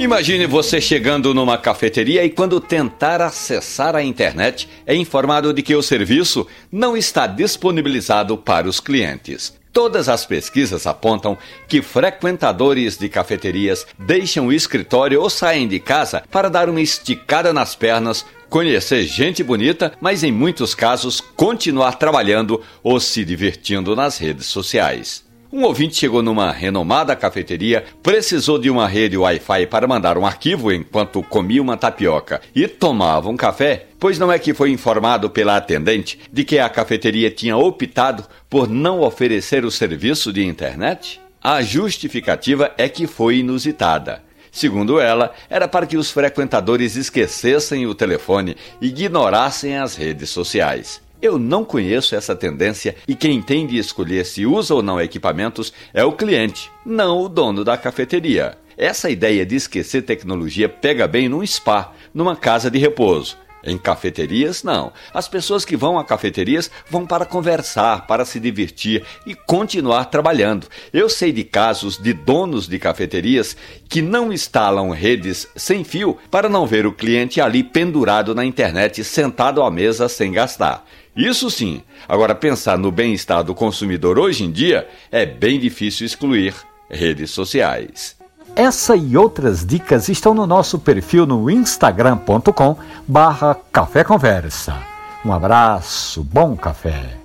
Imagine você chegando numa cafeteria e quando tentar acessar a internet é informado de que o serviço não está disponibilizado para os clientes. Todas as pesquisas apontam que frequentadores de cafeterias deixam o escritório ou saem de casa para dar uma esticada nas pernas, conhecer gente bonita, mas em muitos casos continuar trabalhando ou se divertindo nas redes sociais. Um ouvinte chegou numa renomada cafeteria, precisou de uma rede Wi-Fi para mandar um arquivo enquanto comia uma tapioca e tomava um café, pois não é que foi informado pela atendente de que a cafeteria tinha optado por não oferecer o serviço de internet? A justificativa é que foi inusitada. Segundo ela, era para que os frequentadores esquecessem o telefone e ignorassem as redes sociais. Eu não conheço essa tendência e quem tem de escolher se usa ou não equipamentos é o cliente, não o dono da cafeteria. Essa ideia de esquecer tecnologia pega bem num spa, numa casa de repouso. Em cafeterias, não. As pessoas que vão a cafeterias vão para conversar, para se divertir e continuar trabalhando. Eu sei de casos de donos de cafeterias que não instalam redes sem fio para não ver o cliente ali pendurado na internet, sentado à mesa sem gastar. Isso sim. Agora, pensar no bem-estar do consumidor hoje em dia é bem difícil excluir redes sociais. Essa e outras dicas estão no nosso perfil no instagram.com barra Café Conversa. Um abraço, bom café.